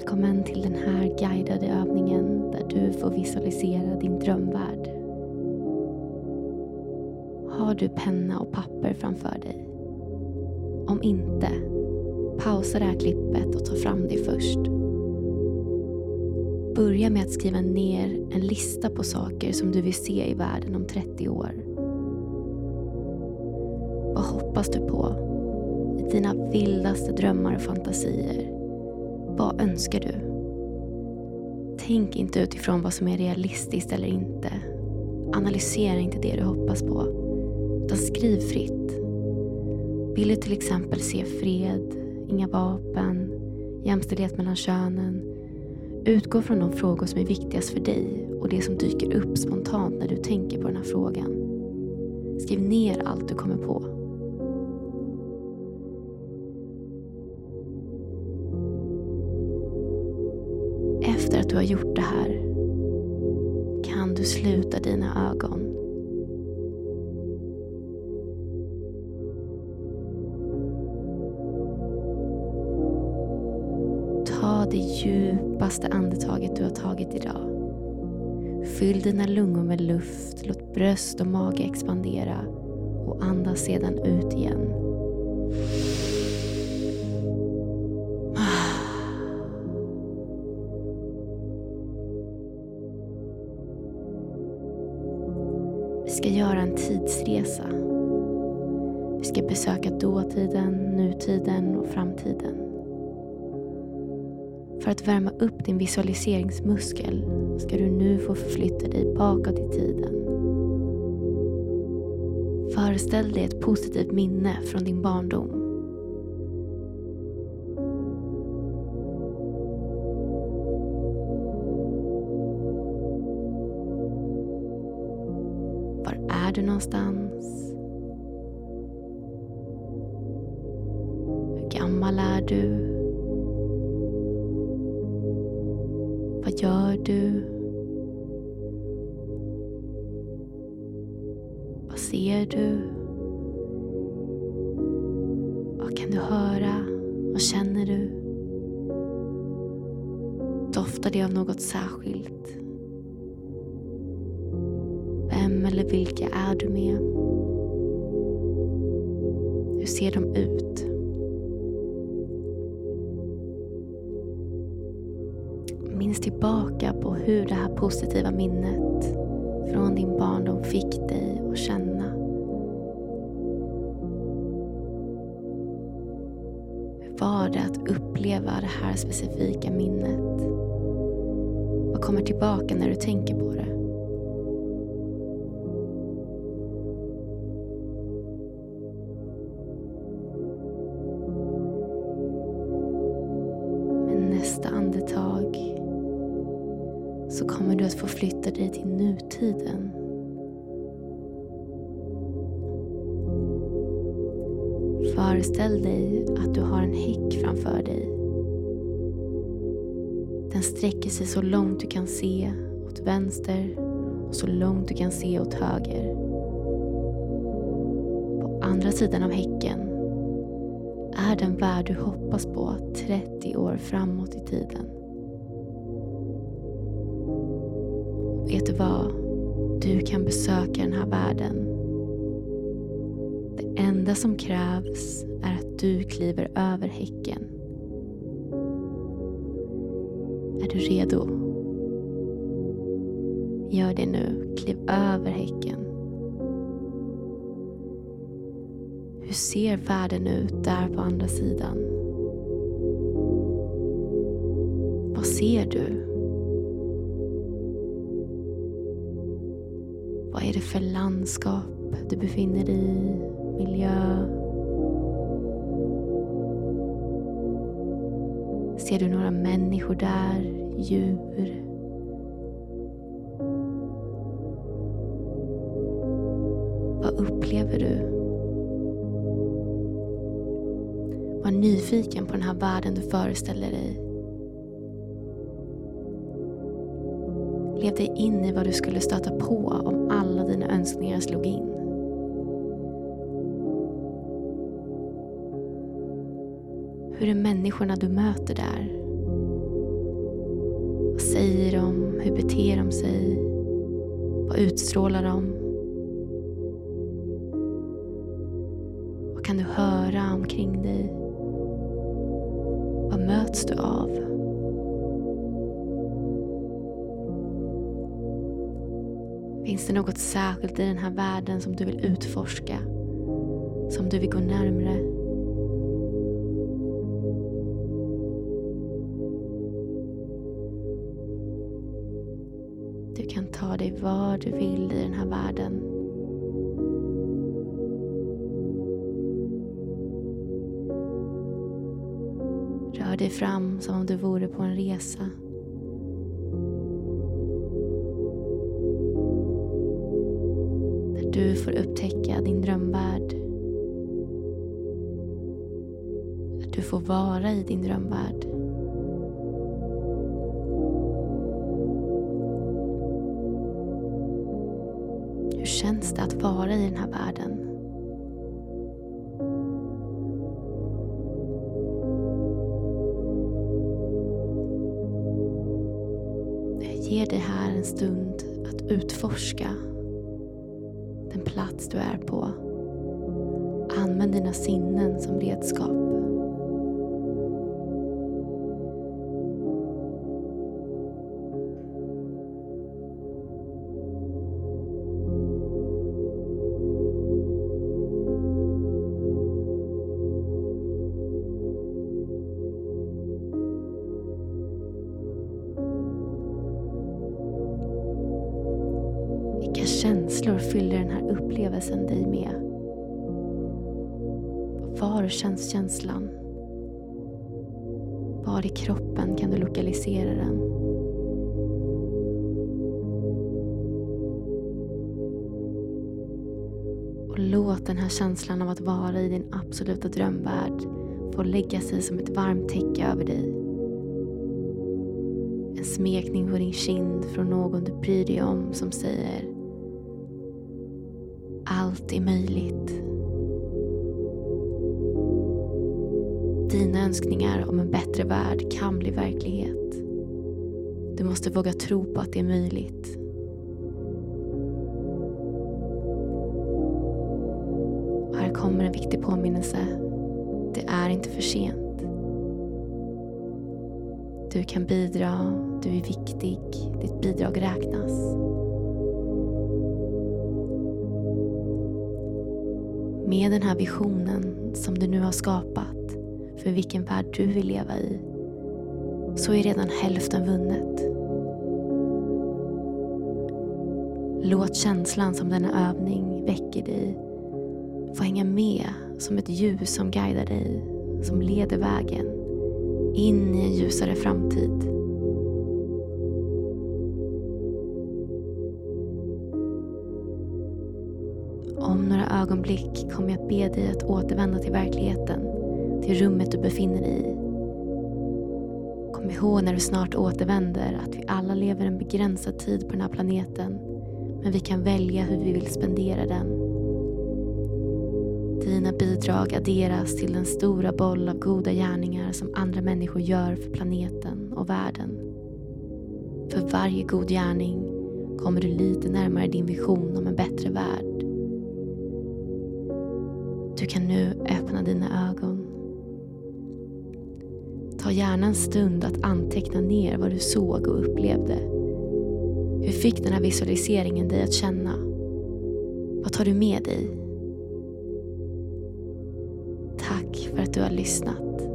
Välkommen till den här guidade övningen där du får visualisera din drömvärld. Har du penna och papper framför dig? Om inte, pausa det här klippet och ta fram det först. Börja med att skriva ner en lista på saker som du vill se i världen om 30 år. Vad hoppas du på? I dina vildaste drömmar och fantasier. Vad önskar du? Tänk inte utifrån vad som är realistiskt eller inte. Analysera inte det du hoppas på. Utan skriv fritt. Vill du till exempel se fred, inga vapen, jämställdhet mellan könen? Utgå från de frågor som är viktigast för dig och det som dyker upp spontant när du tänker på den här frågan. Skriv ner allt du kommer på. Du har gjort det här kan du sluta dina ögon. Ta det djupaste andetaget du har tagit idag. Fyll dina lungor med luft, låt bröst och mage expandera och andas sedan ut igen. Ska göra en tidsresa. Vi ska besöka dåtiden, nutiden och framtiden. För att värma upp din visualiseringsmuskel ska du nu få förflytta dig bakåt i tiden. Föreställ dig ett positivt minne från din barndom. Är du någonstans? Hur gammal är du? Vad gör du? Vad ser du? Vad kan du höra? Vad känner du? Doftar det av något särskilt? Eller vilka är du med? Hur ser de ut? Minns tillbaka på hur det här positiva minnet från din barndom fick dig att känna. Hur var det att uppleva det här specifika minnet? Vad kommer tillbaka när du tänker på det? Så kommer du att få flytta dig till nutiden. Föreställ dig att du har en häck framför dig. Den sträcker sig så långt du kan se åt vänster och så långt du kan se åt höger. På andra sidan av häcken är den värld du hoppas på 30 år framåt i tiden. Vet du vad? Du kan besöka den här världen. Det enda som krävs är att du kliver över häcken. Är du redo? Gör det nu. Kliv över häcken. Hur ser världen ut där på andra sidan? Vad ser du? Vad är det för landskap du befinner dig i? Miljö? Ser du några människor där? Djur? Vad upplever du? Var nyfiken på den här världen du föreställer dig. Lev dig in i vad du skulle stöta på om alla dina önskningar slog in. Hur är människorna du möter där? Vad säger de? Hur beter de sig? Vad utstrålar de? Vad kan du höra omkring dig? Vad möts du av? Det något särskilt i den här världen som du vill utforska? Som du vill gå närmre? Du kan ta dig var du vill i den här världen. Rör dig fram som om du vore på en resa. Du får upptäcka din drömvärld. Att du får vara i din drömvärld. Hur känns det att vara i den här världen? Jag ger dig här en stund att utforska plats du är på. Använd dina sinnen som redskap. Känslor fyller den här upplevelsen dig med? Var känns känslan? Var i kroppen kan du lokalisera den? Och låt den här känslan av att vara i din absoluta drömvärld få lägga sig som ett varmt täcke över dig. En smekning på din kind från någon du bryr dig om som säger allt är möjligt. Dina önskningar om en bättre värld kan bli verklighet. Du måste våga tro på att det är möjligt. Och här kommer en viktig påminnelse. Det är inte för sent. Du kan bidra, du är viktig, ditt bidrag räknas. Med den här visionen som du nu har skapat för vilken värld du vill leva i så är redan hälften vunnet. Låt känslan som denna övning väcker dig få hänga med som ett ljus som guidar dig, som leder vägen in i en ljusare framtid. Om några ögonblick kommer jag att be dig att återvända till verkligheten, till rummet du befinner dig i. Kom ihåg när du snart återvänder att vi alla lever en begränsad tid på den här planeten, men vi kan välja hur vi vill spendera den. Dina bidrag adderas till den stora boll av goda gärningar som andra människor gör för planeten och världen. För varje god gärning kommer du lite närmare din vision om en bättre värld. Du kan nu öppna dina ögon. Ta gärna en stund att anteckna ner vad du såg och upplevde. Hur fick den här visualiseringen dig att känna? Vad tar du med dig? Tack för att du har lyssnat.